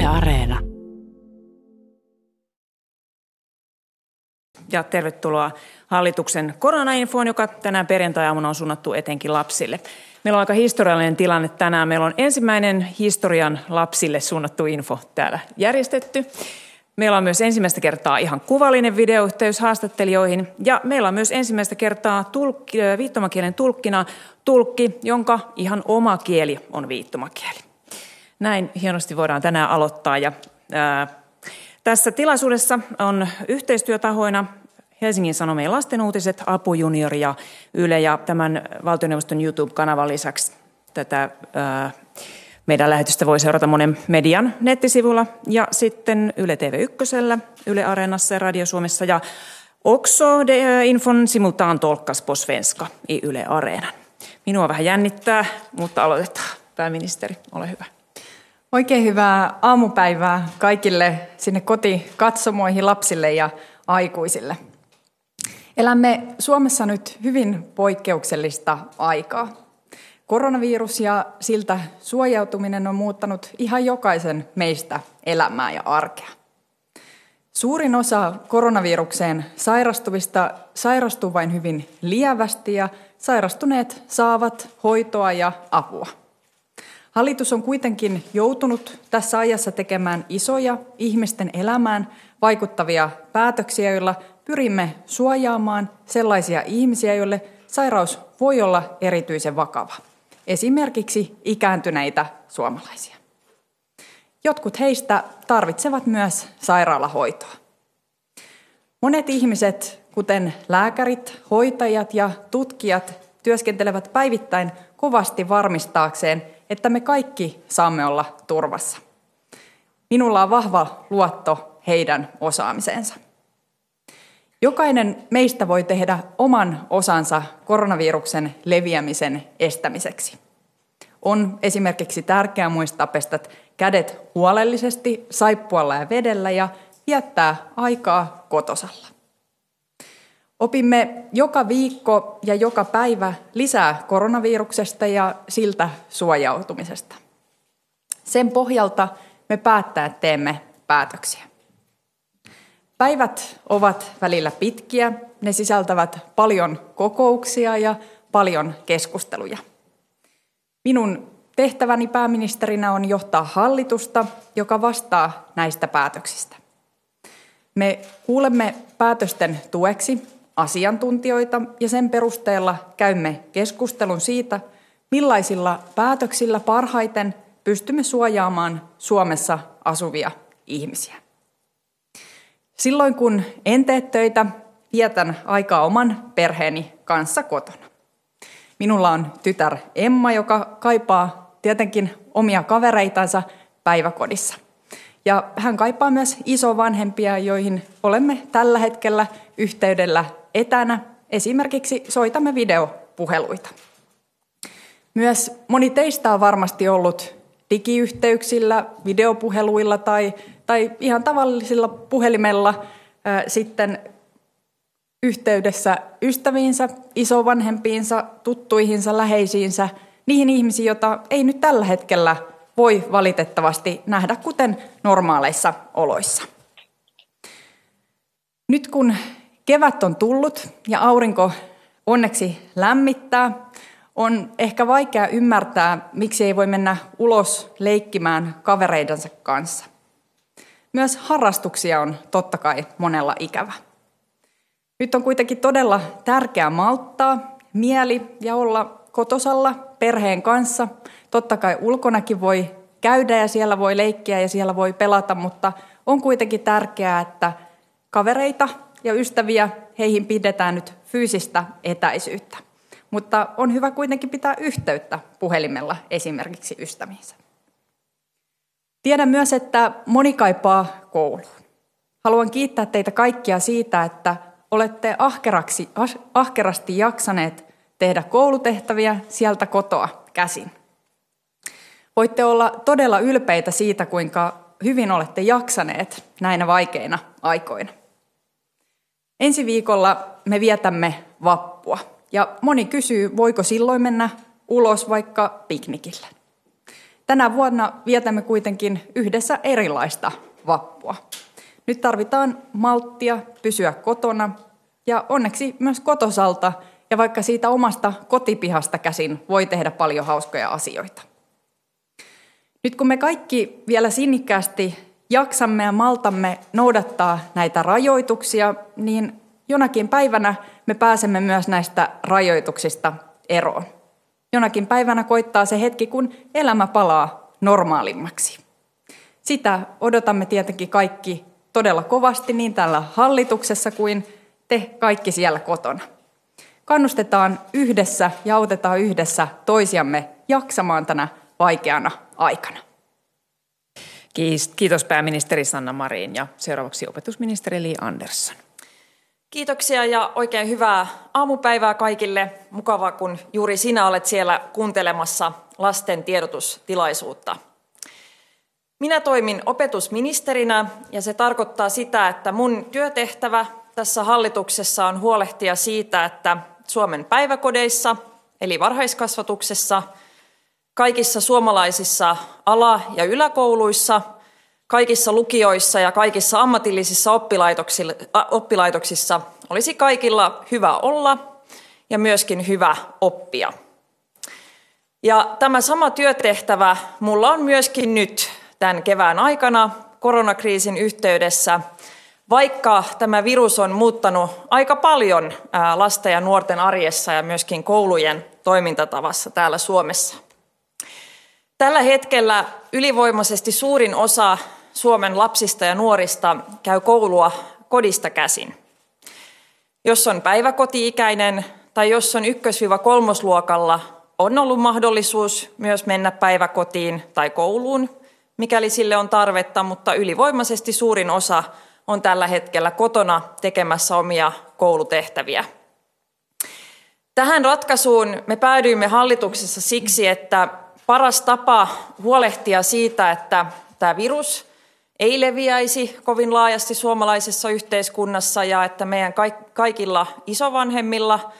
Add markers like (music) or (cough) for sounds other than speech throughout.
Yle Areena. Ja tervetuloa hallituksen koronainfoon, joka tänään perjantai-aamuna on suunnattu etenkin lapsille. Meillä on aika historiallinen tilanne tänään. Meillä on ensimmäinen historian lapsille suunnattu info täällä järjestetty. Meillä on myös ensimmäistä kertaa ihan kuvallinen videoyhteys haastattelijoihin. Ja meillä on myös ensimmäistä kertaa tulkki, viittomakielen tulkkina tulkki, jonka ihan oma kieli on viittomakieli. Näin hienosti voidaan tänään aloittaa. Ja, ää, tässä tilaisuudessa on yhteistyötahoina Helsingin Sanomien lastenuutiset, Apu Junior ja Yle ja tämän valtioneuvoston YouTube-kanavan lisäksi tätä ää, meidän lähetystä voi seurata monen median nettisivulla ja sitten Yle TV1, Yle Areenassa ja Radio Suomessa ja också det infon simultan tolkas på svenska i Yle Areenan. Minua vähän jännittää, mutta aloitetaan. Pääministeri, ole hyvä. Oikein hyvää aamupäivää kaikille sinne kotikatsomoihin, lapsille ja aikuisille. Elämme Suomessa nyt hyvin poikkeuksellista aikaa. Koronavirus ja siltä suojautuminen on muuttanut ihan jokaisen meistä elämää ja arkea. Suurin osa koronavirukseen sairastuvista sairastuu vain hyvin lievästi ja sairastuneet saavat hoitoa ja apua. Hallitus on kuitenkin joutunut tässä ajassa tekemään isoja ihmisten elämään vaikuttavia päätöksiä, joilla pyrimme suojaamaan sellaisia ihmisiä, joille sairaus voi olla erityisen vakava. Esimerkiksi ikääntyneitä suomalaisia. Jotkut heistä tarvitsevat myös sairaalahoitoa. Monet ihmiset, kuten lääkärit, hoitajat ja tutkijat, työskentelevät päivittäin kovasti varmistaakseen, että me kaikki saamme olla turvassa. Minulla on vahva luotto heidän osaamiseensa. Jokainen meistä voi tehdä oman osansa koronaviruksen leviämisen estämiseksi. On esimerkiksi tärkeää muistaa pestä kädet huolellisesti saippualla ja vedellä ja viettää aikaa kotosalla. Opimme joka viikko ja joka päivä lisää koronaviruksesta ja siltä suojautumisesta. Sen pohjalta me päättäjät teemme päätöksiä. Päivät ovat välillä pitkiä, ne sisältävät paljon kokouksia ja paljon keskusteluja. Minun tehtäväni pääministerinä on johtaa hallitusta, joka vastaa näistä päätöksistä. Me kuulemme päätösten tueksi asiantuntijoita ja sen perusteella käymme keskustelun siitä, millaisilla päätöksillä parhaiten pystymme suojaamaan Suomessa asuvia ihmisiä. Silloin kun en tee töitä, vietän aikaa oman perheeni kanssa kotona. Minulla on tytär Emma, joka kaipaa tietenkin omia kavereitansa päiväkodissa. Ja hän kaipaa myös isovanhempia, joihin olemme tällä hetkellä yhteydellä etänä. Esimerkiksi soitamme videopuheluita. Myös moni teistä on varmasti ollut digiyhteyksillä, videopuheluilla tai, tai ihan tavallisilla puhelimella ää, sitten yhteydessä ystäviinsä, isovanhempiinsa, tuttuihinsa, läheisiinsä, niihin ihmisiin, joita ei nyt tällä hetkellä voi valitettavasti nähdä kuten normaaleissa oloissa. Nyt kun kevät on tullut ja aurinko onneksi lämmittää, on ehkä vaikea ymmärtää, miksi ei voi mennä ulos leikkimään kavereidensa kanssa. Myös harrastuksia on totta kai monella ikävä. Nyt on kuitenkin todella tärkeää malttaa mieli ja olla kotosalla perheen kanssa. Totta kai ulkonakin voi käydä ja siellä voi leikkiä ja siellä voi pelata, mutta on kuitenkin tärkeää, että kavereita ja ystäviä heihin pidetään nyt fyysistä etäisyyttä. Mutta on hyvä kuitenkin pitää yhteyttä puhelimella esimerkiksi ystäviinsä. Tiedän myös, että moni kaipaa kouluun. Haluan kiittää teitä kaikkia siitä, että olette ahkeraksi, ahkerasti jaksaneet tehdä koulutehtäviä sieltä kotoa käsin. Voitte olla todella ylpeitä siitä, kuinka hyvin olette jaksaneet näinä vaikeina aikoina. Ensi viikolla me vietämme vappua. Ja moni kysyy, voiko silloin mennä ulos vaikka piknikille. Tänä vuonna vietämme kuitenkin yhdessä erilaista vappua. Nyt tarvitaan malttia pysyä kotona ja onneksi myös kotosalta ja vaikka siitä omasta kotipihasta käsin voi tehdä paljon hauskoja asioita. Nyt kun me kaikki vielä sinnikkäästi jaksamme ja maltamme noudattaa näitä rajoituksia, niin jonakin päivänä me pääsemme myös näistä rajoituksista eroon. Jonakin päivänä koittaa se hetki, kun elämä palaa normaalimmaksi. Sitä odotamme tietenkin kaikki todella kovasti niin täällä hallituksessa kuin te kaikki siellä kotona. Kannustetaan yhdessä ja autetaan yhdessä toisiamme jaksamaan tänä vaikeana aikana. Kiitos pääministeri Sanna Marin ja seuraavaksi opetusministeri Li Andersson. Kiitoksia ja oikein hyvää aamupäivää kaikille. Mukavaa, kun juuri sinä olet siellä kuuntelemassa lasten tiedotustilaisuutta. Minä toimin opetusministerinä ja se tarkoittaa sitä, että mun työtehtävä tässä hallituksessa on huolehtia siitä, että Suomen päiväkodeissa eli varhaiskasvatuksessa, kaikissa suomalaisissa ala- ja yläkouluissa, kaikissa lukioissa ja kaikissa ammatillisissa oppilaitoksissa olisi kaikilla hyvä olla ja myöskin hyvä oppia. Ja tämä sama työtehtävä mulla on myöskin nyt tämän kevään aikana koronakriisin yhteydessä, vaikka tämä virus on muuttanut aika paljon lasten ja nuorten arjessa ja myöskin koulujen toimintatavassa täällä Suomessa. Tällä hetkellä ylivoimaisesti suurin osa Suomen lapsista ja nuorista käy koulua kodista käsin. Jos on päiväkoti-ikäinen tai jos on ykkös-kolmosluokalla, on ollut mahdollisuus myös mennä päiväkotiin tai kouluun, mikäli sille on tarvetta, mutta ylivoimaisesti suurin osa on tällä hetkellä kotona tekemässä omia koulutehtäviä. Tähän ratkaisuun me päädyimme hallituksessa siksi, että paras tapa huolehtia siitä, että tämä virus ei leviäisi kovin laajasti suomalaisessa yhteiskunnassa ja että meidän kaikilla isovanhemmilla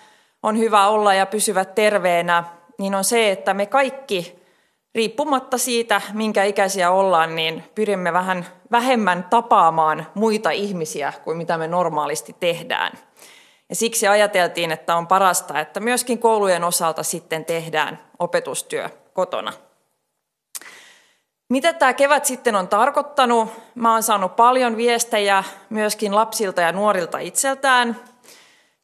on hyvä olla ja pysyvät terveenä, niin on se, että me kaikki riippumatta siitä, minkä ikäisiä ollaan, niin pyrimme vähän vähemmän tapaamaan muita ihmisiä kuin mitä me normaalisti tehdään. Ja siksi ajateltiin, että on parasta, että myöskin koulujen osalta sitten tehdään opetustyö kotona. Mitä tämä kevät sitten on tarkoittanut? Mä oon saanut paljon viestejä myöskin lapsilta ja nuorilta itseltään.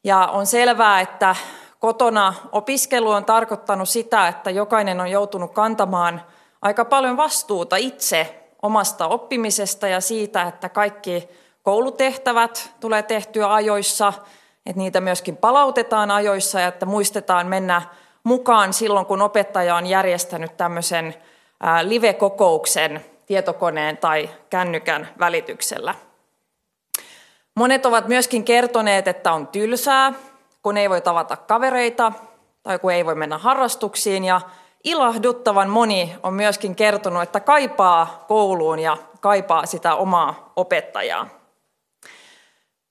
Ja on selvää, että kotona opiskelu on tarkoittanut sitä, että jokainen on joutunut kantamaan aika paljon vastuuta itse omasta oppimisesta ja siitä, että kaikki koulutehtävät tulee tehtyä ajoissa, että niitä myöskin palautetaan ajoissa ja että muistetaan mennä mukaan silloin, kun opettaja on järjestänyt tämmöisen live-kokouksen tietokoneen tai kännykän välityksellä. Monet ovat myöskin kertoneet, että on tylsää, kun ei voi tavata kavereita tai kun ei voi mennä harrastuksiin. Ja ilahduttavan moni on myöskin kertonut, että kaipaa kouluun ja kaipaa sitä omaa opettajaa.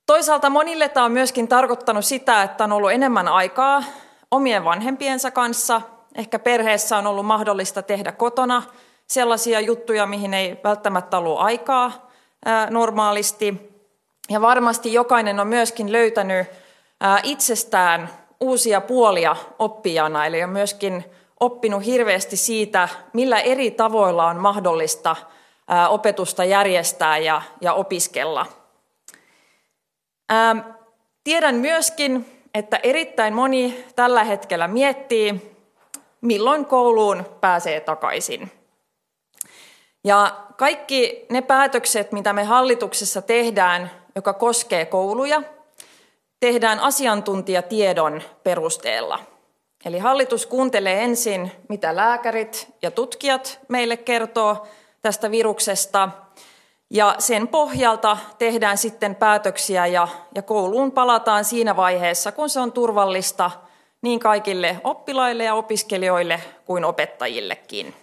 Toisaalta monille tämä on myöskin tarkoittanut sitä, että on ollut enemmän aikaa omien vanhempiensa kanssa. Ehkä perheessä on ollut mahdollista tehdä kotona sellaisia juttuja, mihin ei välttämättä ollut aikaa normaalisti. Ja varmasti jokainen on myöskin löytänyt itsestään uusia puolia oppijana, eli on myöskin oppinut hirveästi siitä, millä eri tavoilla on mahdollista opetusta järjestää ja, ja opiskella. Tiedän myöskin, että erittäin moni tällä hetkellä miettii, milloin kouluun pääsee takaisin. Ja kaikki ne päätökset, mitä me hallituksessa tehdään, joka koskee kouluja – tehdään asiantuntijatiedon perusteella. Eli hallitus kuuntelee ensin, mitä lääkärit ja tutkijat meille kertoo tästä viruksesta, ja sen pohjalta tehdään sitten päätöksiä ja, ja kouluun palataan siinä vaiheessa, kun se on turvallista niin kaikille oppilaille ja opiskelijoille kuin opettajillekin.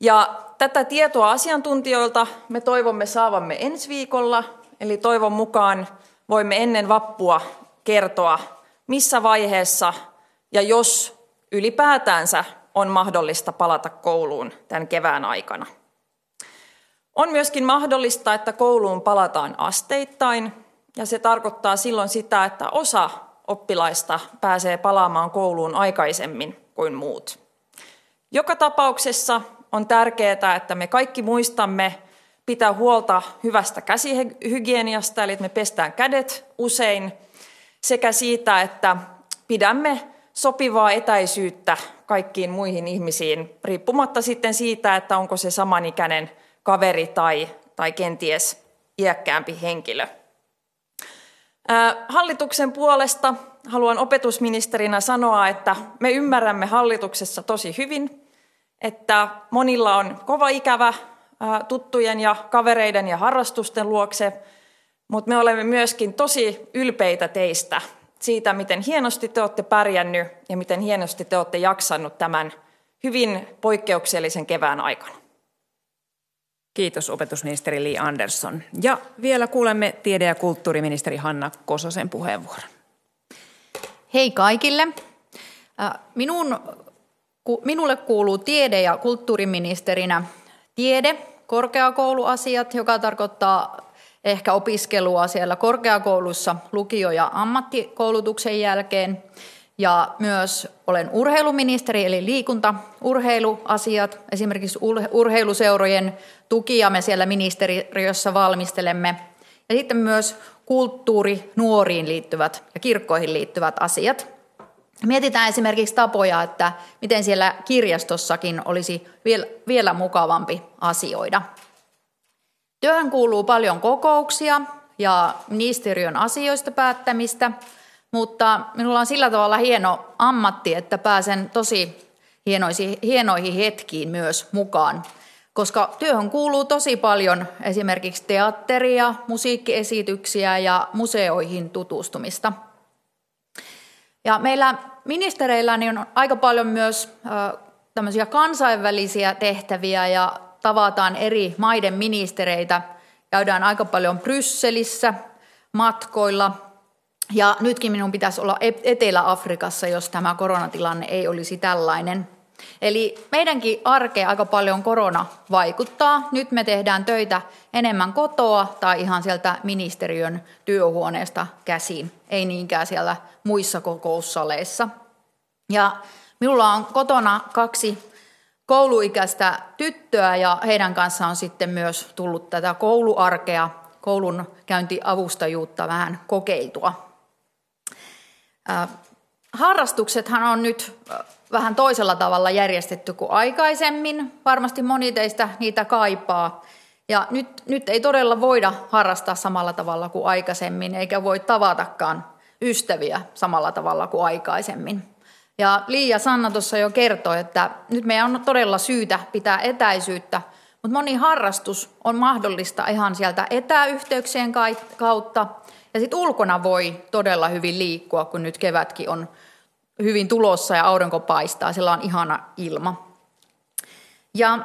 Ja tätä tietoa asiantuntijoilta me toivomme saavamme ensi viikolla, eli toivon mukaan voimme ennen vappua kertoa, missä vaiheessa ja jos ylipäätänsä on mahdollista palata kouluun tämän kevään aikana. On myöskin mahdollista, että kouluun palataan asteittain, ja se tarkoittaa silloin sitä, että osa oppilaista pääsee palaamaan kouluun aikaisemmin kuin muut. Joka tapauksessa on tärkeää, että me kaikki muistamme pitää huolta hyvästä käsihygieniasta, eli että me pestään kädet usein, sekä siitä, että pidämme sopivaa etäisyyttä kaikkiin muihin ihmisiin, riippumatta sitten siitä, että onko se samanikäinen kaveri tai, tai kenties iäkkäämpi henkilö. Hallituksen puolesta haluan opetusministerinä sanoa, että me ymmärrämme hallituksessa tosi hyvin, että monilla on kova ikävä tuttujen ja kavereiden ja harrastusten luokse, mutta me olemme myöskin tosi ylpeitä teistä siitä, miten hienosti te olette pärjännyt ja miten hienosti te olette jaksanut tämän hyvin poikkeuksellisen kevään aikana. Kiitos opetusministeri Li Andersson. Ja vielä kuulemme tiede- ja kulttuuriministeri Hanna Kososen puheenvuoron. Hei kaikille. Minun, minulle kuuluu tiede- ja kulttuuriministerinä tiede, korkeakouluasiat, joka tarkoittaa ehkä opiskelua siellä korkeakoulussa lukio- ja ammattikoulutuksen jälkeen. Ja myös olen urheiluministeri, eli liikunta, urheiluasiat, esimerkiksi urheiluseurojen tukia me siellä ministeriössä valmistelemme. Ja sitten myös kulttuuri, nuoriin liittyvät ja kirkkoihin liittyvät asiat. Mietitään esimerkiksi tapoja, että miten siellä kirjastossakin olisi vielä, mukavampi asioida. Työhön kuuluu paljon kokouksia ja ministeriön asioista päättämistä, mutta minulla on sillä tavalla hieno ammatti, että pääsen tosi hienoihin hetkiin myös mukaan, koska työhön kuuluu tosi paljon esimerkiksi teatteria, musiikkiesityksiä ja museoihin tutustumista. Ja meillä ministereillä niin on aika paljon myös tämmöisiä kansainvälisiä tehtäviä ja tavataan eri maiden ministereitä, käydään aika paljon Brysselissä matkoilla. Ja nytkin minun pitäisi olla Etelä-Afrikassa, jos tämä koronatilanne ei olisi tällainen. Eli meidänkin arkeen aika paljon korona vaikuttaa. Nyt me tehdään töitä enemmän kotoa tai ihan sieltä ministeriön työhuoneesta käsin, ei niinkään siellä muissa kokoussaleissa. Ja minulla on kotona kaksi kouluikäistä tyttöä ja heidän kanssaan on sitten myös tullut tätä kouluarkea, koulun käyntiavustajuutta vähän kokeiltua. Harrastuksethan on nyt vähän toisella tavalla järjestetty kuin aikaisemmin. Varmasti moni teistä niitä kaipaa. Ja nyt, nyt ei todella voida harrastaa samalla tavalla kuin aikaisemmin, eikä voi tavatakaan ystäviä samalla tavalla kuin aikaisemmin. Ja Liia Sanna tuossa jo kertoi, että nyt meidän on todella syytä pitää etäisyyttä, mutta moni harrastus on mahdollista ihan sieltä etäyhteyksien kautta. Ja sitten ulkona voi todella hyvin liikkua, kun nyt kevätkin on hyvin tulossa ja aurinko paistaa, sillä on ihana ilma. Ja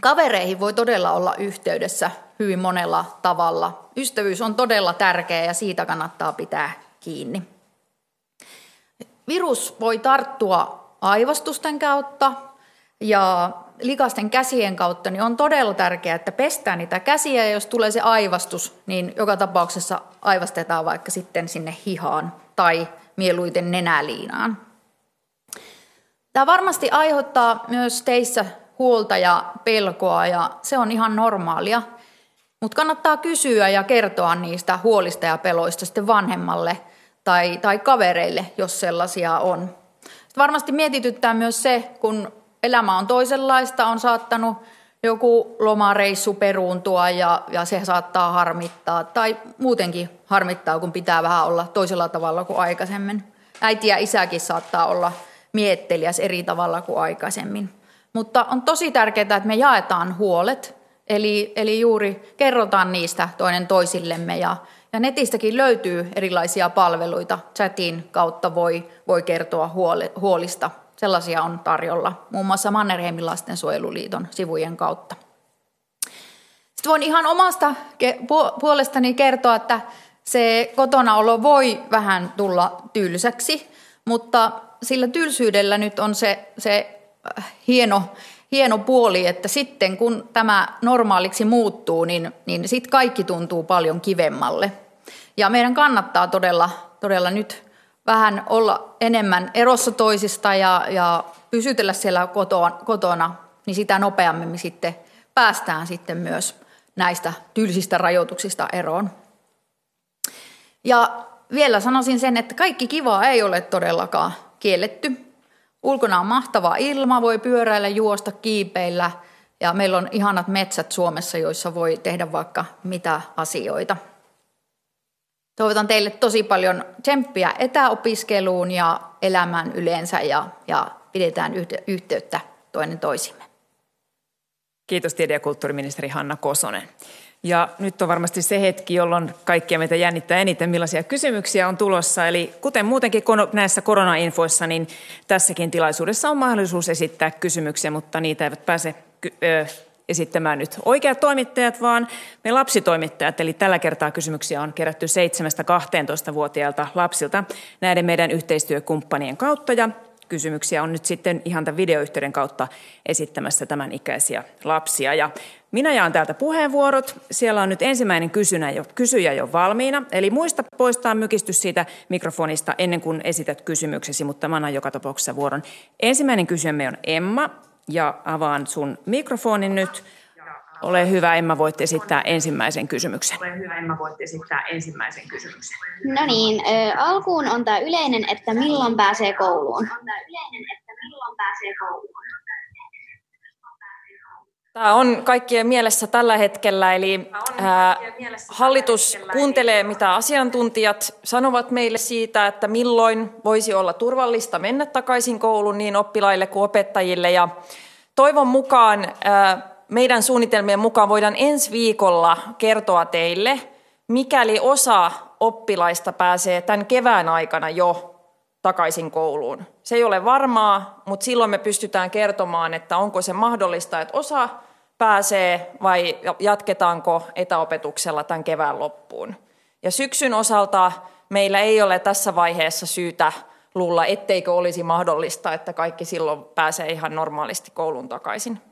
kavereihin voi todella olla yhteydessä hyvin monella tavalla. Ystävyys on todella tärkeä ja siitä kannattaa pitää kiinni. Virus voi tarttua aivastusten kautta ja likasten käsien kautta, niin on todella tärkeää, että pestään niitä käsiä ja jos tulee se aivastus, niin joka tapauksessa aivastetaan vaikka sitten sinne hihaan tai mieluiten nenäliinaan. Tämä varmasti aiheuttaa myös teissä huolta ja pelkoa ja se on ihan normaalia. Mutta kannattaa kysyä ja kertoa niistä huolista ja peloista sitten vanhemmalle tai, tai kavereille, jos sellaisia on. Sitten varmasti mietityttää myös se, kun elämä on toisenlaista, on saattanut joku lomareissu peruuntua ja, ja se saattaa harmittaa. Tai muutenkin harmittaa, kun pitää vähän olla toisella tavalla kuin aikaisemmin. Äiti ja isäkin saattaa olla miettelijäs eri tavalla kuin aikaisemmin. Mutta on tosi tärkeää, että me jaetaan huolet, eli, eli juuri kerrotaan niistä toinen toisillemme ja, ja netistäkin löytyy erilaisia palveluita. Chatin kautta voi, voi kertoa huole, huolista Sellaisia on tarjolla muun muassa Mannerheimin lastensuojeluliiton sivujen kautta. Sitten voin ihan omasta puolestani kertoa, että se kotonaolo voi vähän tulla tylsäksi, mutta sillä tylsyydellä nyt on se, se hieno, hieno puoli, että sitten kun tämä normaaliksi muuttuu, niin, niin sitten kaikki tuntuu paljon kivemmalle. Ja meidän kannattaa todella, todella nyt vähän olla enemmän erossa toisista ja, ja pysytellä siellä kotona, niin sitä nopeammin me sitten päästään sitten myös näistä tylsistä rajoituksista eroon. Ja vielä sanoisin sen, että kaikki kivaa ei ole todellakaan kielletty. Ulkona on mahtava ilma, voi pyöräillä, juosta, kiipeillä ja meillä on ihanat metsät Suomessa, joissa voi tehdä vaikka mitä asioita. Toivotan teille tosi paljon tsemppiä etäopiskeluun ja elämään yleensä ja, ja pidetään yhteyttä toinen toisimme. Kiitos tiede- ja kulttuuriministeri Hanna Kosonen. Ja nyt on varmasti se hetki, jolloin kaikkia meitä jännittää eniten, millaisia kysymyksiä on tulossa. Eli kuten muutenkin näissä koronainfoissa, niin tässäkin tilaisuudessa on mahdollisuus esittää kysymyksiä, mutta niitä eivät pääse esittämään nyt oikeat toimittajat, vaan me lapsitoimittajat. Eli tällä kertaa kysymyksiä on kerätty 7-12-vuotiailta lapsilta näiden meidän yhteistyökumppanien kautta. Ja kysymyksiä on nyt sitten ihan tämän videoyhteyden kautta esittämässä tämän ikäisiä lapsia. Ja minä jaan täältä puheenvuorot. Siellä on nyt ensimmäinen kysyjä jo, kysyjä jo valmiina. Eli muista poistaa mykistys siitä mikrofonista ennen kuin esität kysymyksesi, mutta mä annan joka tapauksessa vuoron. Ensimmäinen kysyjämme on Emma ja avaan sun mikrofonin nyt. Ole hyvä, Emma, voit esittää ensimmäisen kysymyksen. Ole hyvä, Emma, voit esittää ensimmäisen kysymyksen. No niin, ö, alkuun on tämä yleinen, että milloin pääsee kouluun. Tämä on kaikkien mielessä tällä hetkellä, eli ää, hallitus kuuntelee, mitä asiantuntijat sanovat meille siitä, että milloin voisi olla turvallista mennä takaisin kouluun niin oppilaille kuin opettajille. Ja toivon mukaan ää, meidän suunnitelmien mukaan voidaan ensi viikolla kertoa teille, mikäli osa oppilaista pääsee tämän kevään aikana jo takaisin kouluun. Se ei ole varmaa, mutta silloin me pystytään kertomaan, että onko se mahdollista, että osa pääsee vai jatketaanko etäopetuksella tämän kevään loppuun. Ja syksyn osalta meillä ei ole tässä vaiheessa syytä luulla, etteikö olisi mahdollista, että kaikki silloin pääsee ihan normaalisti kouluun takaisin.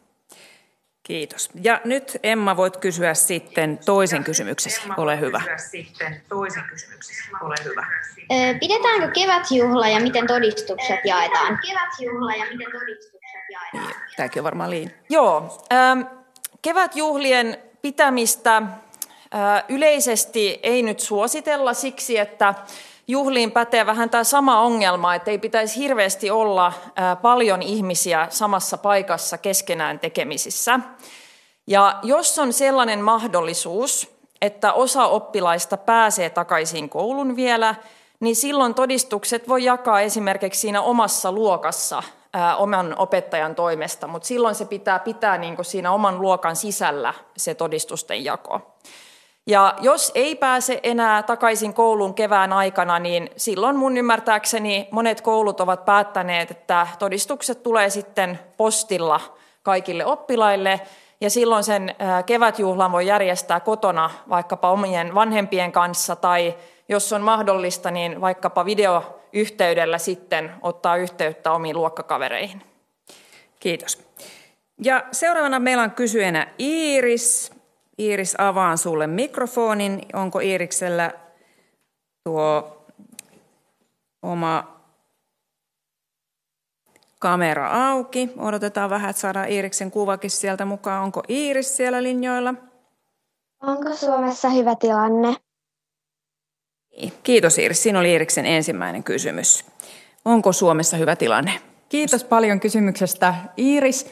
Kiitos. Ja nyt Emma voit kysyä sitten toisen kysymyksesi. Ole hyvä. sitten toisen kysymyksesi. Ole hyvä. Pidetäänkö kevätjuhla ja miten todistukset jaetaan? Kevätjuhla ja miten todistukset jaetaan? Niin, tämäkin on varmaan liin. Joo. Kevätjuhlien pitämistä yleisesti ei nyt suositella siksi, että juhliin pätee vähän tämä sama ongelma, että ei pitäisi hirveästi olla paljon ihmisiä samassa paikassa keskenään tekemisissä. Ja jos on sellainen mahdollisuus, että osa oppilaista pääsee takaisin koulun vielä, niin silloin todistukset voi jakaa esimerkiksi siinä omassa luokassa ää, oman opettajan toimesta, mutta silloin se pitää pitää niin siinä oman luokan sisällä se todistusten jako. Ja jos ei pääse enää takaisin kouluun kevään aikana, niin silloin mun ymmärtääkseni monet koulut ovat päättäneet, että todistukset tulee sitten postilla kaikille oppilaille, ja silloin sen kevätjuhlan voi järjestää kotona vaikkapa omien vanhempien kanssa, tai jos on mahdollista, niin vaikkapa videoyhteydellä sitten ottaa yhteyttä omiin luokkakavereihin. Kiitos. Ja seuraavana meillä on kysyjänä Iiris. Iiris, avaan sulle mikrofonin. Onko Iiriksellä tuo oma kamera auki? Odotetaan vähän, että saadaan Iiriksen kuvakin sieltä mukaan. Onko Iiris siellä linjoilla? Onko Suomessa hyvä tilanne? Niin, kiitos Iiris. Siinä oli Iiriksen ensimmäinen kysymys. Onko Suomessa hyvä tilanne? Kiitos paljon kysymyksestä Iiris.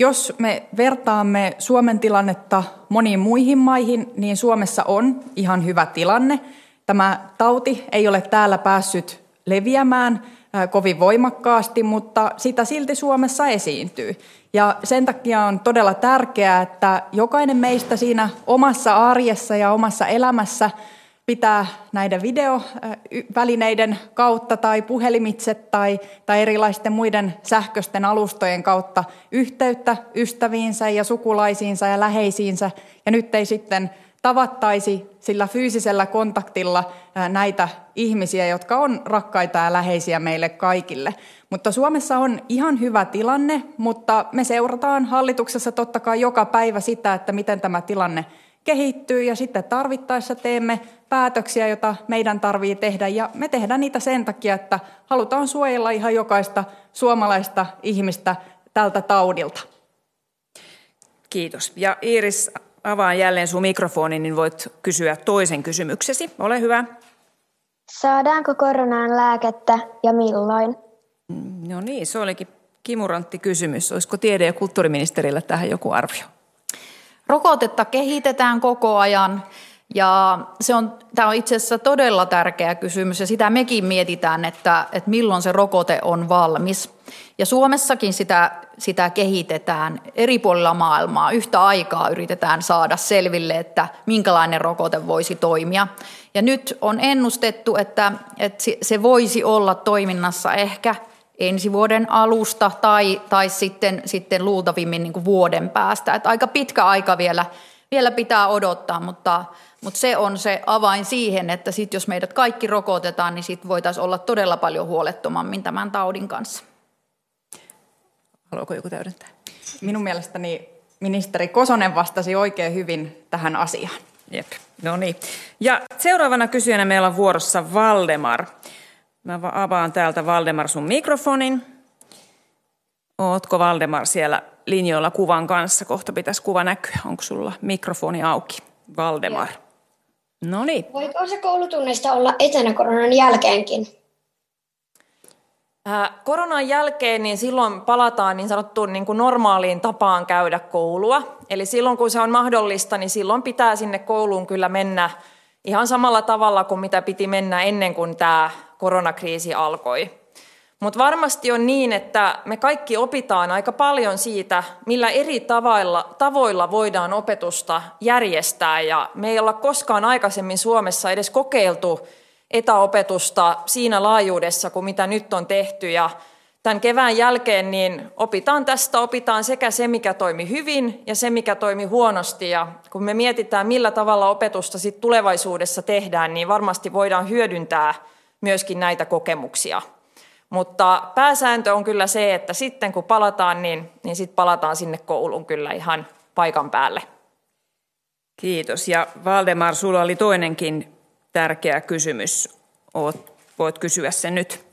Jos me vertaamme Suomen tilannetta moniin muihin maihin, niin Suomessa on ihan hyvä tilanne. Tämä tauti ei ole täällä päässyt leviämään kovin voimakkaasti, mutta sitä silti Suomessa esiintyy. Ja sen takia on todella tärkeää, että jokainen meistä siinä omassa arjessa ja omassa elämässä – pitää näiden videovälineiden kautta tai puhelimitse tai, tai erilaisten muiden sähköisten alustojen kautta yhteyttä ystäviinsä ja sukulaisiinsa ja läheisiinsä. Ja nyt ei sitten tavattaisi sillä fyysisellä kontaktilla näitä ihmisiä, jotka on rakkaita ja läheisiä meille kaikille. Mutta Suomessa on ihan hyvä tilanne, mutta me seurataan hallituksessa totta kai joka päivä sitä, että miten tämä tilanne kehittyy ja sitten tarvittaessa teemme päätöksiä, joita meidän tarvii tehdä ja me tehdään niitä sen takia, että halutaan suojella ihan jokaista suomalaista ihmistä tältä taudilta. Kiitos. Ja Iiris, avaan jälleen sun mikrofoni, niin voit kysyä toisen kysymyksesi. Ole hyvä. Saadaanko koronaan lääkettä ja milloin? No niin, se olikin kimurantti kysymys. Olisiko tiede- ja kulttuuriministerillä tähän joku arvio? Rokotetta kehitetään koko ajan ja se on, tämä on itse asiassa todella tärkeä kysymys ja sitä mekin mietitään, että, että milloin se rokote on valmis. Ja Suomessakin sitä, sitä kehitetään eri puolilla maailmaa. Yhtä aikaa yritetään saada selville, että minkälainen rokote voisi toimia. Ja nyt on ennustettu, että, että se voisi olla toiminnassa ehkä ensi vuoden alusta tai, tai sitten, sitten luultavimmin niin kuin vuoden päästä. Että aika pitkä aika vielä, vielä pitää odottaa, mutta, mutta se on se avain siihen, että sit jos meidät kaikki rokotetaan, niin sitten voitaisiin olla todella paljon huolettomammin tämän taudin kanssa. Haluaako joku täydentää? Minun mielestäni ministeri Kosonen vastasi oikein hyvin tähän asiaan. Jep, no niin. Ja seuraavana kysyjänä meillä on vuorossa Valdemar. Mä avaan täältä Valdemar sun mikrofonin. Ootko Valdemar siellä linjoilla kuvan kanssa? Kohta pitäisi kuva näkyä. Onko sulla mikrofoni auki? Valdemar. No niin. Voiko osa koulutunneista olla etänä koronan jälkeenkin? Äh, koronan jälkeen niin silloin palataan niin sanottuun niin kuin normaaliin tapaan käydä koulua. Eli silloin kun se on mahdollista, niin silloin pitää sinne kouluun kyllä mennä ihan samalla tavalla kuin mitä piti mennä ennen kuin tämä koronakriisi alkoi. Mutta varmasti on niin, että me kaikki opitaan aika paljon siitä, millä eri tavoilla, tavoilla voidaan opetusta järjestää. Ja me ei olla koskaan aikaisemmin Suomessa edes kokeiltu etäopetusta siinä laajuudessa kuin mitä nyt on tehty. Ja tämän kevään jälkeen niin opitaan tästä, opitaan sekä se, mikä toimi hyvin ja se, mikä toimi huonosti. Ja kun me mietitään, millä tavalla opetusta sit tulevaisuudessa tehdään, niin varmasti voidaan hyödyntää myöskin näitä kokemuksia. Mutta pääsääntö on kyllä se, että sitten kun palataan, niin, niin sitten palataan sinne kouluun kyllä ihan paikan päälle. Kiitos. Ja Valdemar, sulla oli toinenkin tärkeä kysymys. Oot, voit kysyä sen nyt.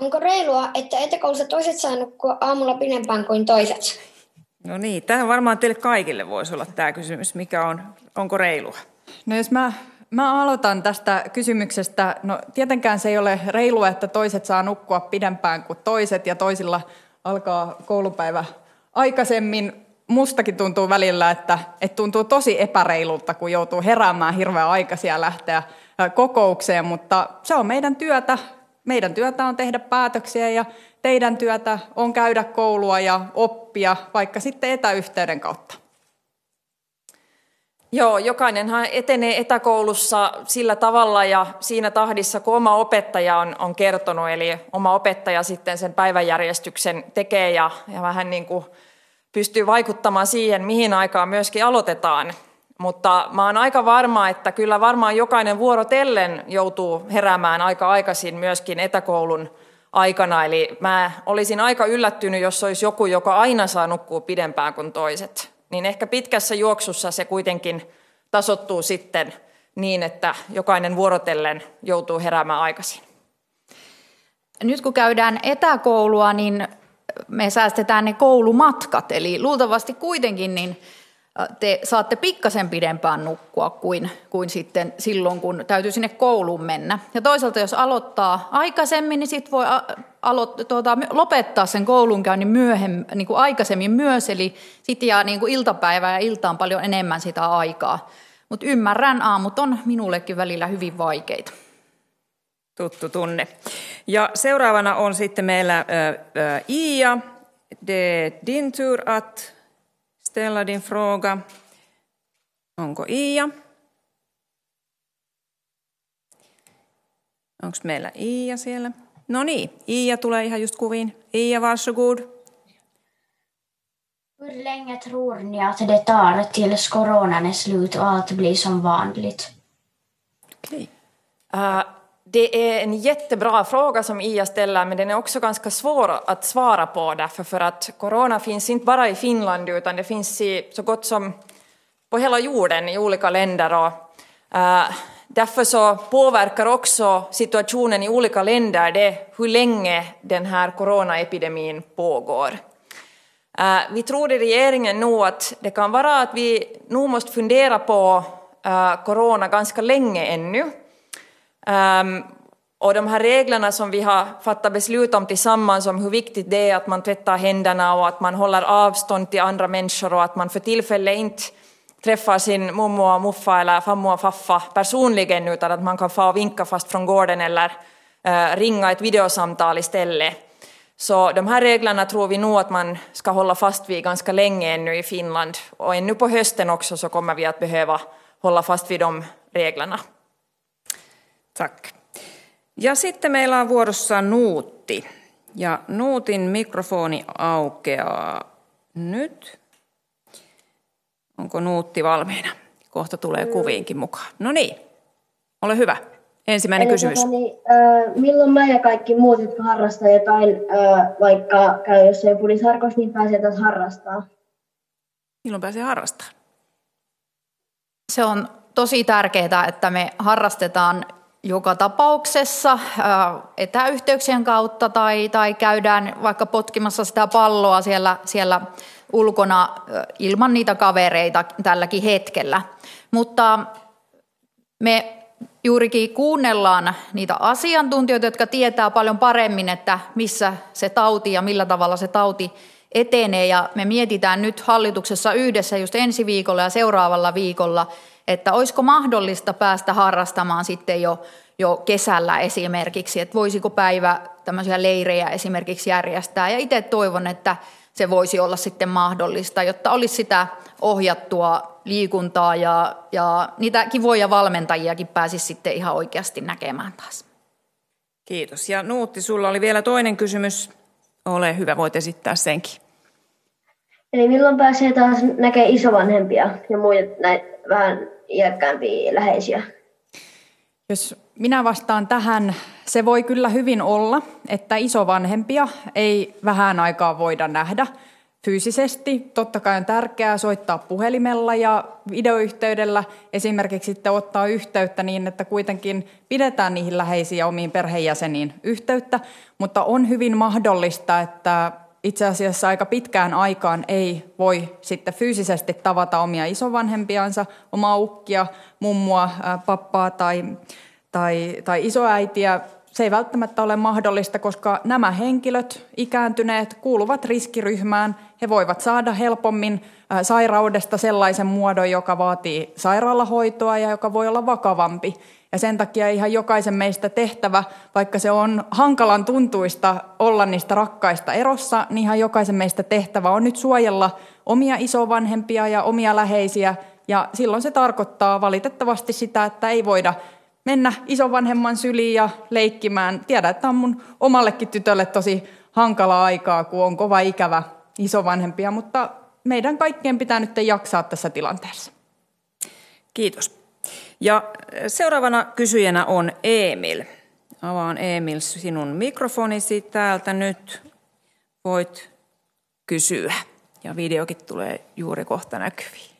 Onko reilua, että etäkoulussa toiset saa nukkua aamulla pidempään kuin toiset? No niin, tämä varmaan teille kaikille voisi olla tämä kysymys. Mikä on, onko reilua? No jos mä, mä aloitan tästä kysymyksestä. No tietenkään se ei ole reilua, että toiset saa nukkua pidempään kuin toiset ja toisilla alkaa koulupäivä aikaisemmin. Mustakin tuntuu välillä, että, että tuntuu tosi epäreilulta, kun joutuu heräämään hirveän aikaisin ja lähteä kokoukseen, mutta se on meidän työtä. Meidän työtä on tehdä päätöksiä ja teidän työtä on käydä koulua ja oppia, vaikka sitten etäyhteyden kautta. Joo, jokainenhan etenee etäkoulussa sillä tavalla ja siinä tahdissa, kun oma opettaja on, on kertonut, eli oma opettaja sitten sen päiväjärjestyksen tekee ja, ja vähän niin kuin pystyy vaikuttamaan siihen, mihin aikaan myöskin aloitetaan. Mutta mä oon aika varma, että kyllä varmaan jokainen vuorotellen joutuu heräämään aika aikaisin myöskin etäkoulun aikana. Eli mä olisin aika yllättynyt, jos olisi joku, joka aina saa nukkua pidempään kuin toiset. Niin ehkä pitkässä juoksussa se kuitenkin tasottuu sitten niin, että jokainen vuorotellen joutuu heräämään aikaisin. Nyt kun käydään etäkoulua, niin me säästetään ne koulumatkat. Eli luultavasti kuitenkin niin te saatte pikkasen pidempään nukkua kuin, kuin sitten silloin, kun täytyy sinne kouluun mennä. Ja toisaalta, jos aloittaa aikaisemmin, niin sitten voi alo- tuota, lopettaa sen koulunkäynnin myöhemmin, niin kuin aikaisemmin myös, eli sitten jää niin kuin iltapäivää ja iltaan paljon enemmän sitä aikaa. Mutta ymmärrän, aamut on minullekin välillä hyvin vaikeita. Tuttu tunne. Ja seuraavana on sitten meillä äh, äh, Iia. Det din tur att ställa din fråga. Onko Iia? Onko meillä Iia siellä? No niin, Iia tulee ihan just kuviin. Iia, varsågod. Hur länge tror ni att det tar tills coronan är slut och allt blir som vanligt? Okay. Uh, det är en jättebra fråga som Ia ställer, men den är också ganska svår att svara på därför för att corona finns inte bara i Finland utan det finns i så gott som på hela jorden i olika länder. Och, äh, därför så påverkar också situationen i olika länder det hur länge den här coronaepidemin pågår. Äh, vi tror i regeringen nog att det kan vara att vi nog måste fundera på äh, corona ganska länge ännu. Um, och de här reglerna som vi har fattat beslut om tillsammans om hur viktigt det är att man tvättar händerna och att man håller avstånd till andra människor och att man för tillfället inte träffar sin mommo och muffa eller farmor och faffa personligen utan att man kan få och vinka fast från gården eller uh, ringa ett videosamtal istället. Så de här reglerna tror vi nog att man ska hålla fast vid ganska länge ännu i Finland och ännu på hösten också så kommer vi att behöva hålla fast vid de reglerna. Tack. Ja sitten meillä on vuorossa Nuutti. Ja Nuutin mikrofoni aukeaa nyt. Onko Nuutti valmiina? Kohta tulee kuviinkin mukaan. No niin, ole hyvä. Ensimmäinen Eli kysymys. Tota, niin, äh, milloin mä ja kaikki muut, jotka harrastaa jotain, äh, vaikka käy jossain pudisarkossa, niin pääsee taas harrastaa? Milloin pääsee harrastamaan? Se on tosi tärkeää, että me harrastetaan joka tapauksessa etäyhteyksien kautta tai, tai käydään vaikka potkimassa sitä palloa siellä, siellä ulkona ilman niitä kavereita tälläkin hetkellä. Mutta me juurikin kuunnellaan niitä asiantuntijoita, jotka tietää paljon paremmin, että missä se tauti ja millä tavalla se tauti etenee. Ja me mietitään nyt hallituksessa yhdessä just ensi viikolla ja seuraavalla viikolla, että olisiko mahdollista päästä harrastamaan sitten jo, jo kesällä esimerkiksi, että voisiko päivä tämmöisiä leirejä esimerkiksi järjestää. Ja itse toivon, että se voisi olla sitten mahdollista, jotta olisi sitä ohjattua liikuntaa ja, ja niitä kivoja valmentajiakin pääsisi sitten ihan oikeasti näkemään taas. Kiitos. Ja Nuutti, sulla oli vielä toinen kysymys. Ole hyvä, voit esittää senkin. Eli milloin pääsee taas näkemään isovanhempia ja muita näitä vähän iäkkäämpiä läheisiä? Jos minä vastaan tähän, se voi kyllä hyvin olla, että isovanhempia ei vähän aikaa voida nähdä fyysisesti. Totta kai on tärkeää soittaa puhelimella ja videoyhteydellä esimerkiksi sitten ottaa yhteyttä niin, että kuitenkin pidetään niihin läheisiin ja omiin perheenjäseniin yhteyttä, mutta on hyvin mahdollista, että itse asiassa aika pitkään aikaan ei voi sitten fyysisesti tavata omia isovanhempiansa, omaa ukkia, mummua, pappaa tai, tai, tai isoäitiä. Se ei välttämättä ole mahdollista, koska nämä henkilöt, ikääntyneet, kuuluvat riskiryhmään. He voivat saada helpommin sairaudesta sellaisen muodon, joka vaatii sairaalahoitoa ja joka voi olla vakavampi. Ja sen takia ihan jokaisen meistä tehtävä, vaikka se on hankalan tuntuista olla niistä rakkaista erossa, niin ihan jokaisen meistä tehtävä on nyt suojella omia isovanhempia ja omia läheisiä. Ja silloin se tarkoittaa valitettavasti sitä, että ei voida mennä isovanhemman syliin ja leikkimään. Tiedän, että on mun omallekin tytölle tosi hankala aikaa, kun on kova ikävä isovanhempia, mutta meidän kaikkien pitää nyt jaksaa tässä tilanteessa. Kiitos. Ja seuraavana kysyjänä on Emil. Avaan Emil sinun mikrofonisi täältä nyt. Voit kysyä. Ja videokin tulee juuri kohta näkyviin.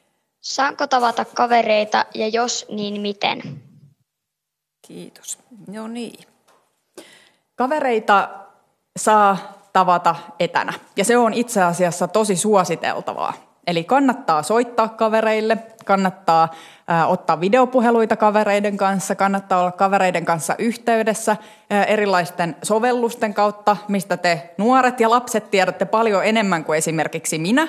Saanko tavata kavereita ja jos, niin miten? Kiitos. No niin. Kavereita saa tavata etänä. Ja se on itse asiassa tosi suositeltavaa. Eli kannattaa soittaa kavereille, kannattaa ottaa videopuheluita kavereiden kanssa, kannattaa olla kavereiden kanssa yhteydessä erilaisten sovellusten kautta, mistä te nuoret ja lapset tiedätte paljon enemmän kuin esimerkiksi minä.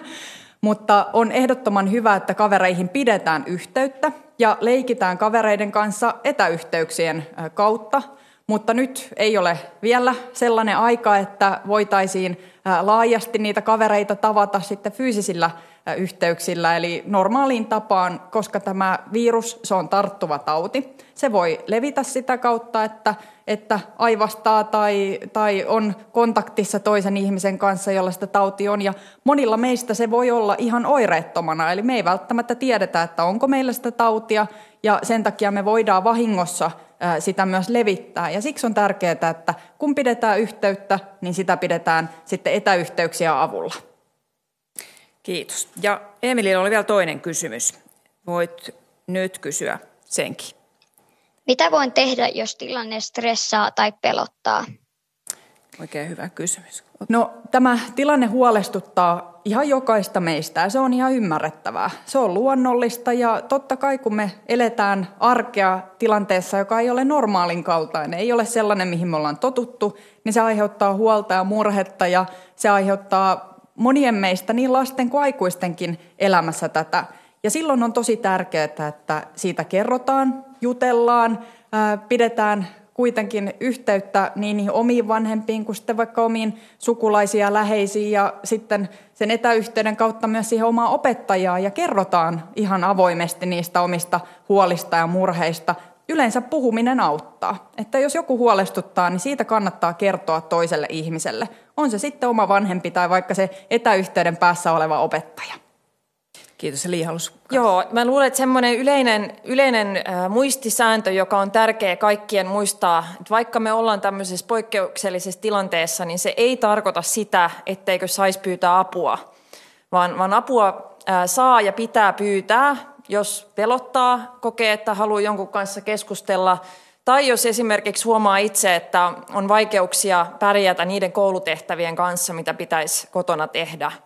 Mutta on ehdottoman hyvä, että kavereihin pidetään yhteyttä ja leikitään kavereiden kanssa etäyhteyksien kautta. Mutta nyt ei ole vielä sellainen aika, että voitaisiin laajasti niitä kavereita tavata sitten fyysisillä yhteyksillä, eli normaaliin tapaan, koska tämä virus, se on tarttuva tauti. Se voi levitä sitä kautta, että, että aivastaa tai, tai on kontaktissa toisen ihmisen kanssa, jolla sitä tauti on. Ja monilla meistä se voi olla ihan oireettomana, eli me ei välttämättä tiedetä, että onko meillä sitä tautia, ja sen takia me voidaan vahingossa sitä myös levittää. Ja siksi on tärkeää, että kun pidetään yhteyttä, niin sitä pidetään sitten etäyhteyksiä avulla. Kiitos. Ja Emilillä oli vielä toinen kysymys. Voit nyt kysyä senkin. Mitä voin tehdä, jos tilanne stressaa tai pelottaa? Oikein hyvä kysymys. No tämä tilanne huolestuttaa ihan jokaista meistä ja se on ihan ymmärrettävää. Se on luonnollista ja totta kai kun me eletään arkea tilanteessa, joka ei ole normaalin kaltainen, ei ole sellainen, mihin me ollaan totuttu, niin se aiheuttaa huolta ja murhetta ja se aiheuttaa monien meistä, niin lasten kuin aikuistenkin elämässä tätä. Ja silloin on tosi tärkeää, että siitä kerrotaan, jutellaan, pidetään kuitenkin yhteyttä niin niihin omiin vanhempiin kuin sitten vaikka omiin sukulaisiin ja läheisiin ja sitten sen etäyhteyden kautta myös siihen omaa opettajaa ja kerrotaan ihan avoimesti niistä omista huolista ja murheista. Yleensä puhuminen auttaa. Että jos joku huolestuttaa, niin siitä kannattaa kertoa toiselle ihmiselle. On se sitten oma vanhempi tai vaikka se etäyhteyden päässä oleva opettaja. Kiitos, Eli halus. Joo, mä luulen, että semmoinen yleinen, yleinen äh, muistisääntö, joka on tärkeä kaikkien muistaa, että vaikka me ollaan tämmöisessä poikkeuksellisessa tilanteessa, niin se ei tarkoita sitä, etteikö saisi pyytää apua, vaan, vaan apua äh, saa ja pitää pyytää, jos pelottaa, kokee, että haluaa jonkun kanssa keskustella, tai jos esimerkiksi huomaa itse, että on vaikeuksia pärjätä niiden koulutehtävien kanssa, mitä pitäisi kotona tehdä –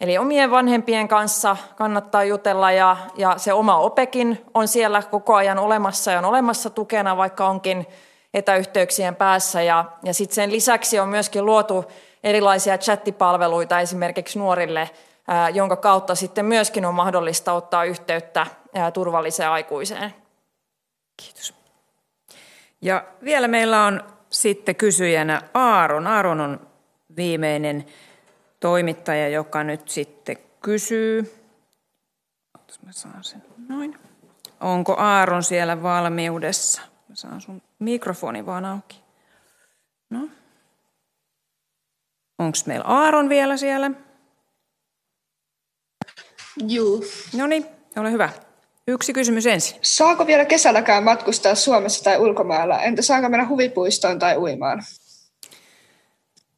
Eli omien vanhempien kanssa kannattaa jutella ja, ja se oma opekin on siellä koko ajan olemassa ja on olemassa tukena, vaikka onkin etäyhteyksien päässä. Ja, ja sitten sen lisäksi on myöskin luotu erilaisia chattipalveluita esimerkiksi nuorille, jonka kautta sitten myöskin on mahdollista ottaa yhteyttä turvalliseen aikuiseen. Kiitos. Ja vielä meillä on sitten kysyjänä Aaron. Aaron on viimeinen toimittaja, joka nyt sitten kysyy. Mä saan sen noin. Onko Aaron siellä valmiudessa? Mä saan sun mikrofoni vaan auki. No. Onko meillä Aaron vielä siellä? Juu. No niin, ole hyvä. Yksi kysymys ensin. Saako vielä kesälläkään matkustaa Suomessa tai ulkomailla? Entä saako mennä huvipuistoon tai uimaan?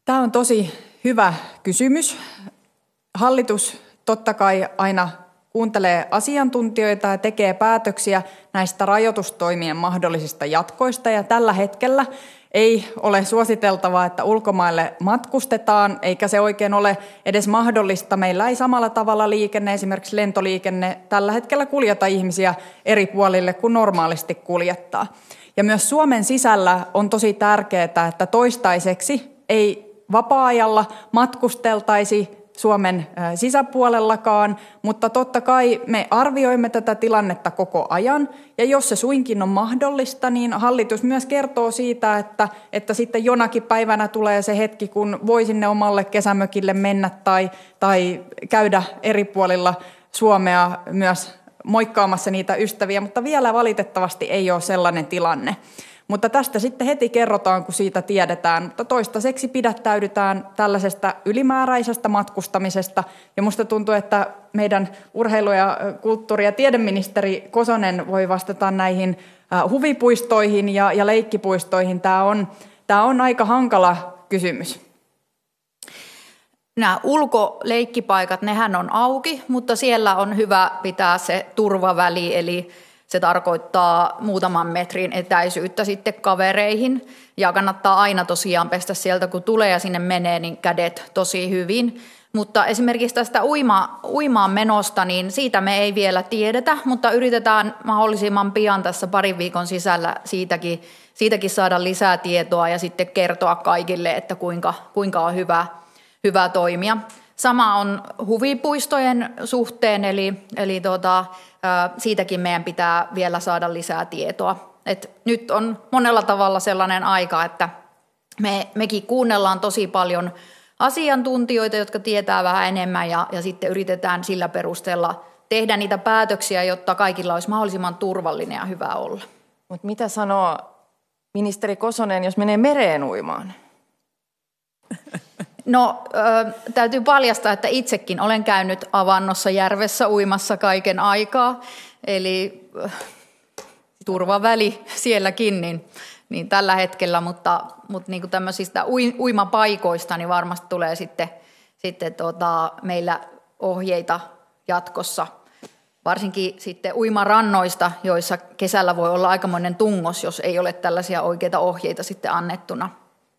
Tämä on tosi hyvä kysymys. Hallitus totta kai aina kuuntelee asiantuntijoita ja tekee päätöksiä näistä rajoitustoimien mahdollisista jatkoista. Ja tällä hetkellä ei ole suositeltavaa, että ulkomaille matkustetaan, eikä se oikein ole edes mahdollista. Meillä ei samalla tavalla liikenne, esimerkiksi lentoliikenne, tällä hetkellä kuljeta ihmisiä eri puolille kuin normaalisti kuljettaa. Ja myös Suomen sisällä on tosi tärkeää, että toistaiseksi ei vapaa-ajalla matkusteltaisi Suomen sisäpuolellakaan, mutta totta kai me arvioimme tätä tilannetta koko ajan, ja jos se suinkin on mahdollista, niin hallitus myös kertoo siitä, että, että sitten jonakin päivänä tulee se hetki, kun voi sinne omalle kesämökille mennä tai, tai käydä eri puolilla Suomea myös moikkaamassa niitä ystäviä, mutta vielä valitettavasti ei ole sellainen tilanne. Mutta tästä sitten heti kerrotaan, kun siitä tiedetään. Mutta toistaiseksi pidättäydytään tällaisesta ylimääräisestä matkustamisesta. Ja musta tuntuu, että meidän urheilu- ja kulttuuri- ja tiedeministeri Kosonen voi vastata näihin huvipuistoihin ja, ja leikkipuistoihin. Tämä on, tämä on aika hankala kysymys. Nämä ulkoleikkipaikat, nehän on auki, mutta siellä on hyvä pitää se turvaväli, eli se tarkoittaa muutaman metrin etäisyyttä sitten kavereihin ja kannattaa aina tosiaan pestä sieltä, kun tulee ja sinne menee, niin kädet tosi hyvin. Mutta esimerkiksi tästä uima, uimaan menosta, niin siitä me ei vielä tiedetä, mutta yritetään mahdollisimman pian tässä parin viikon sisällä siitäkin, siitäkin saada lisää tietoa ja sitten kertoa kaikille, että kuinka, kuinka on hyvä, hyvä toimia. Sama on huvipuistojen suhteen, eli, eli tuota, siitäkin meidän pitää vielä saada lisää tietoa. Et nyt on monella tavalla sellainen aika, että me, mekin kuunnellaan tosi paljon asiantuntijoita, jotka tietää vähän enemmän ja, ja sitten yritetään sillä perusteella tehdä niitä päätöksiä, jotta kaikilla olisi mahdollisimman turvallinen ja hyvä olla. Mutta mitä sanoo ministeri Kosonen, jos menee mereen uimaan? (laughs) No, ö, täytyy paljastaa, että itsekin olen käynyt avannossa järvessä uimassa kaiken aikaa. Eli ö, turvaväli sielläkin, niin, niin tällä hetkellä, mutta, mutta niin kuin tämmöisistä uimapaikoista niin varmasti tulee sitten, sitten tota, meillä ohjeita jatkossa – varsinkin sitten uimarannoista, joissa kesällä voi olla aikamoinen tungos, jos ei ole tällaisia oikeita ohjeita sitten annettuna.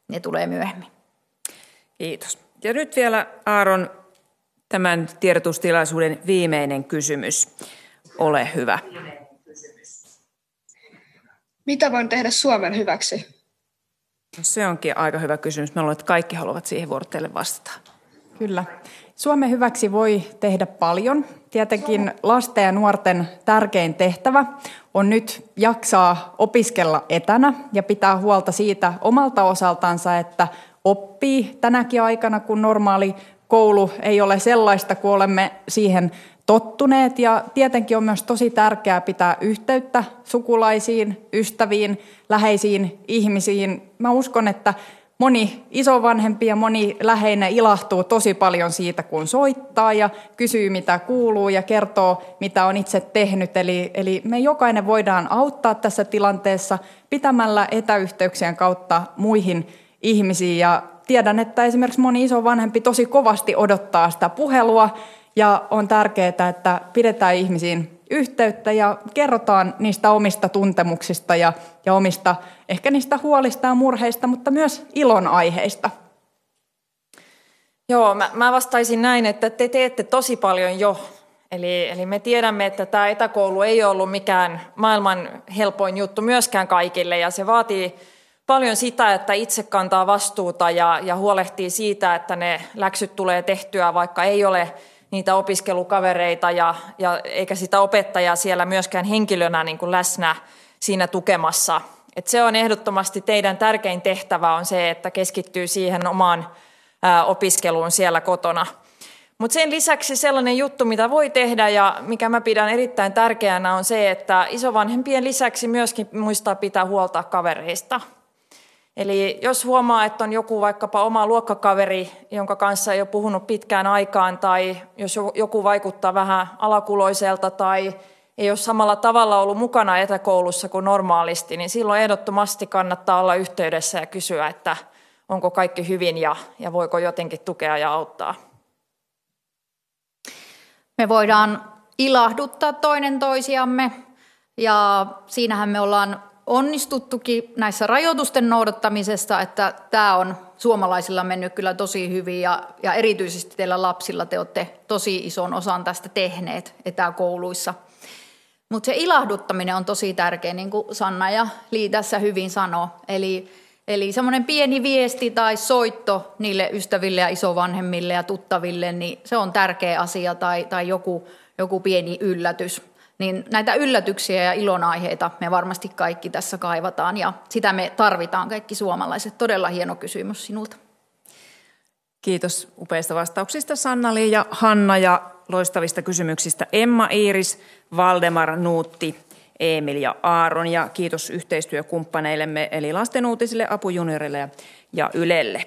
Ne tulee myöhemmin. Kiitos. Ja nyt vielä Aaron tämän tiedotustilaisuuden viimeinen kysymys. Ole hyvä. Mitä voin tehdä Suomen hyväksi? Se onkin aika hyvä kysymys. Mä luulen, että kaikki haluavat siihen vuorotteelle vastata. Kyllä. Suomen hyväksi voi tehdä paljon. Tietenkin lasten ja nuorten tärkein tehtävä on nyt jaksaa opiskella etänä ja pitää huolta siitä omalta osaltansa, että oppii tänäkin aikana, kun normaali koulu ei ole sellaista, kun olemme siihen tottuneet. Ja tietenkin on myös tosi tärkeää pitää yhteyttä sukulaisiin, ystäviin, läheisiin ihmisiin. Mä uskon, että moni isovanhempi ja moni läheinen ilahtuu tosi paljon siitä, kun soittaa ja kysyy, mitä kuuluu ja kertoo, mitä on itse tehnyt. Eli, eli me jokainen voidaan auttaa tässä tilanteessa pitämällä etäyhteyksien kautta muihin ihmisiin. Ja tiedän, että esimerkiksi moni isovanhempi tosi kovasti odottaa sitä puhelua ja on tärkeää, että pidetään ihmisiin yhteyttä ja kerrotaan niistä omista tuntemuksista ja, ja omista ehkä niistä huolista ja murheista, mutta myös ilon aiheista. Joo, mä, mä vastaisin näin, että te teette tosi paljon jo. Eli, eli me tiedämme, että tämä etäkoulu ei ollut mikään maailman helpoin juttu myöskään kaikille, ja se vaatii paljon sitä, että itse kantaa vastuuta ja, ja huolehtii siitä, että ne läksyt tulee tehtyä, vaikka ei ole niitä opiskelukavereita ja, ja eikä sitä opettajaa siellä myöskään henkilönä niin kuin läsnä siinä tukemassa. Et se on ehdottomasti teidän tärkein tehtävä on se, että keskittyy siihen omaan ää, opiskeluun siellä kotona. Mutta sen lisäksi sellainen juttu, mitä voi tehdä ja mikä mä pidän erittäin tärkeänä on se, että isovanhempien lisäksi myöskin muistaa pitää huolta kavereista – Eli jos huomaa, että on joku vaikkapa oma luokkakaveri, jonka kanssa ei ole puhunut pitkään aikaan, tai jos joku vaikuttaa vähän alakuloiselta tai ei ole samalla tavalla ollut mukana etäkoulussa kuin normaalisti, niin silloin ehdottomasti kannattaa olla yhteydessä ja kysyä, että onko kaikki hyvin ja, ja voiko jotenkin tukea ja auttaa. Me voidaan ilahduttaa toinen toisiamme ja siinähän me ollaan onnistuttukin näissä rajoitusten noudattamisessa, että tämä on suomalaisilla mennyt kyllä tosi hyvin ja, ja erityisesti teillä lapsilla te olette tosi ison osan tästä tehneet etäkouluissa. Mutta se ilahduttaminen on tosi tärkeä, niin kuin Sanna ja Lii tässä hyvin sanoi. Eli, eli semmoinen pieni viesti tai soitto niille ystäville ja isovanhemmille ja tuttaville, niin se on tärkeä asia tai, tai joku, joku pieni yllätys niin näitä yllätyksiä ja ilonaiheita me varmasti kaikki tässä kaivataan ja sitä me tarvitaan kaikki suomalaiset. Todella hieno kysymys sinulta. Kiitos upeista vastauksista sanna ja Hanna ja loistavista kysymyksistä Emma, Iiris, Valdemar, Nuutti, Emil ja Aaron ja kiitos yhteistyökumppaneillemme eli lastenuutisille, apujuniorille ja Ylelle.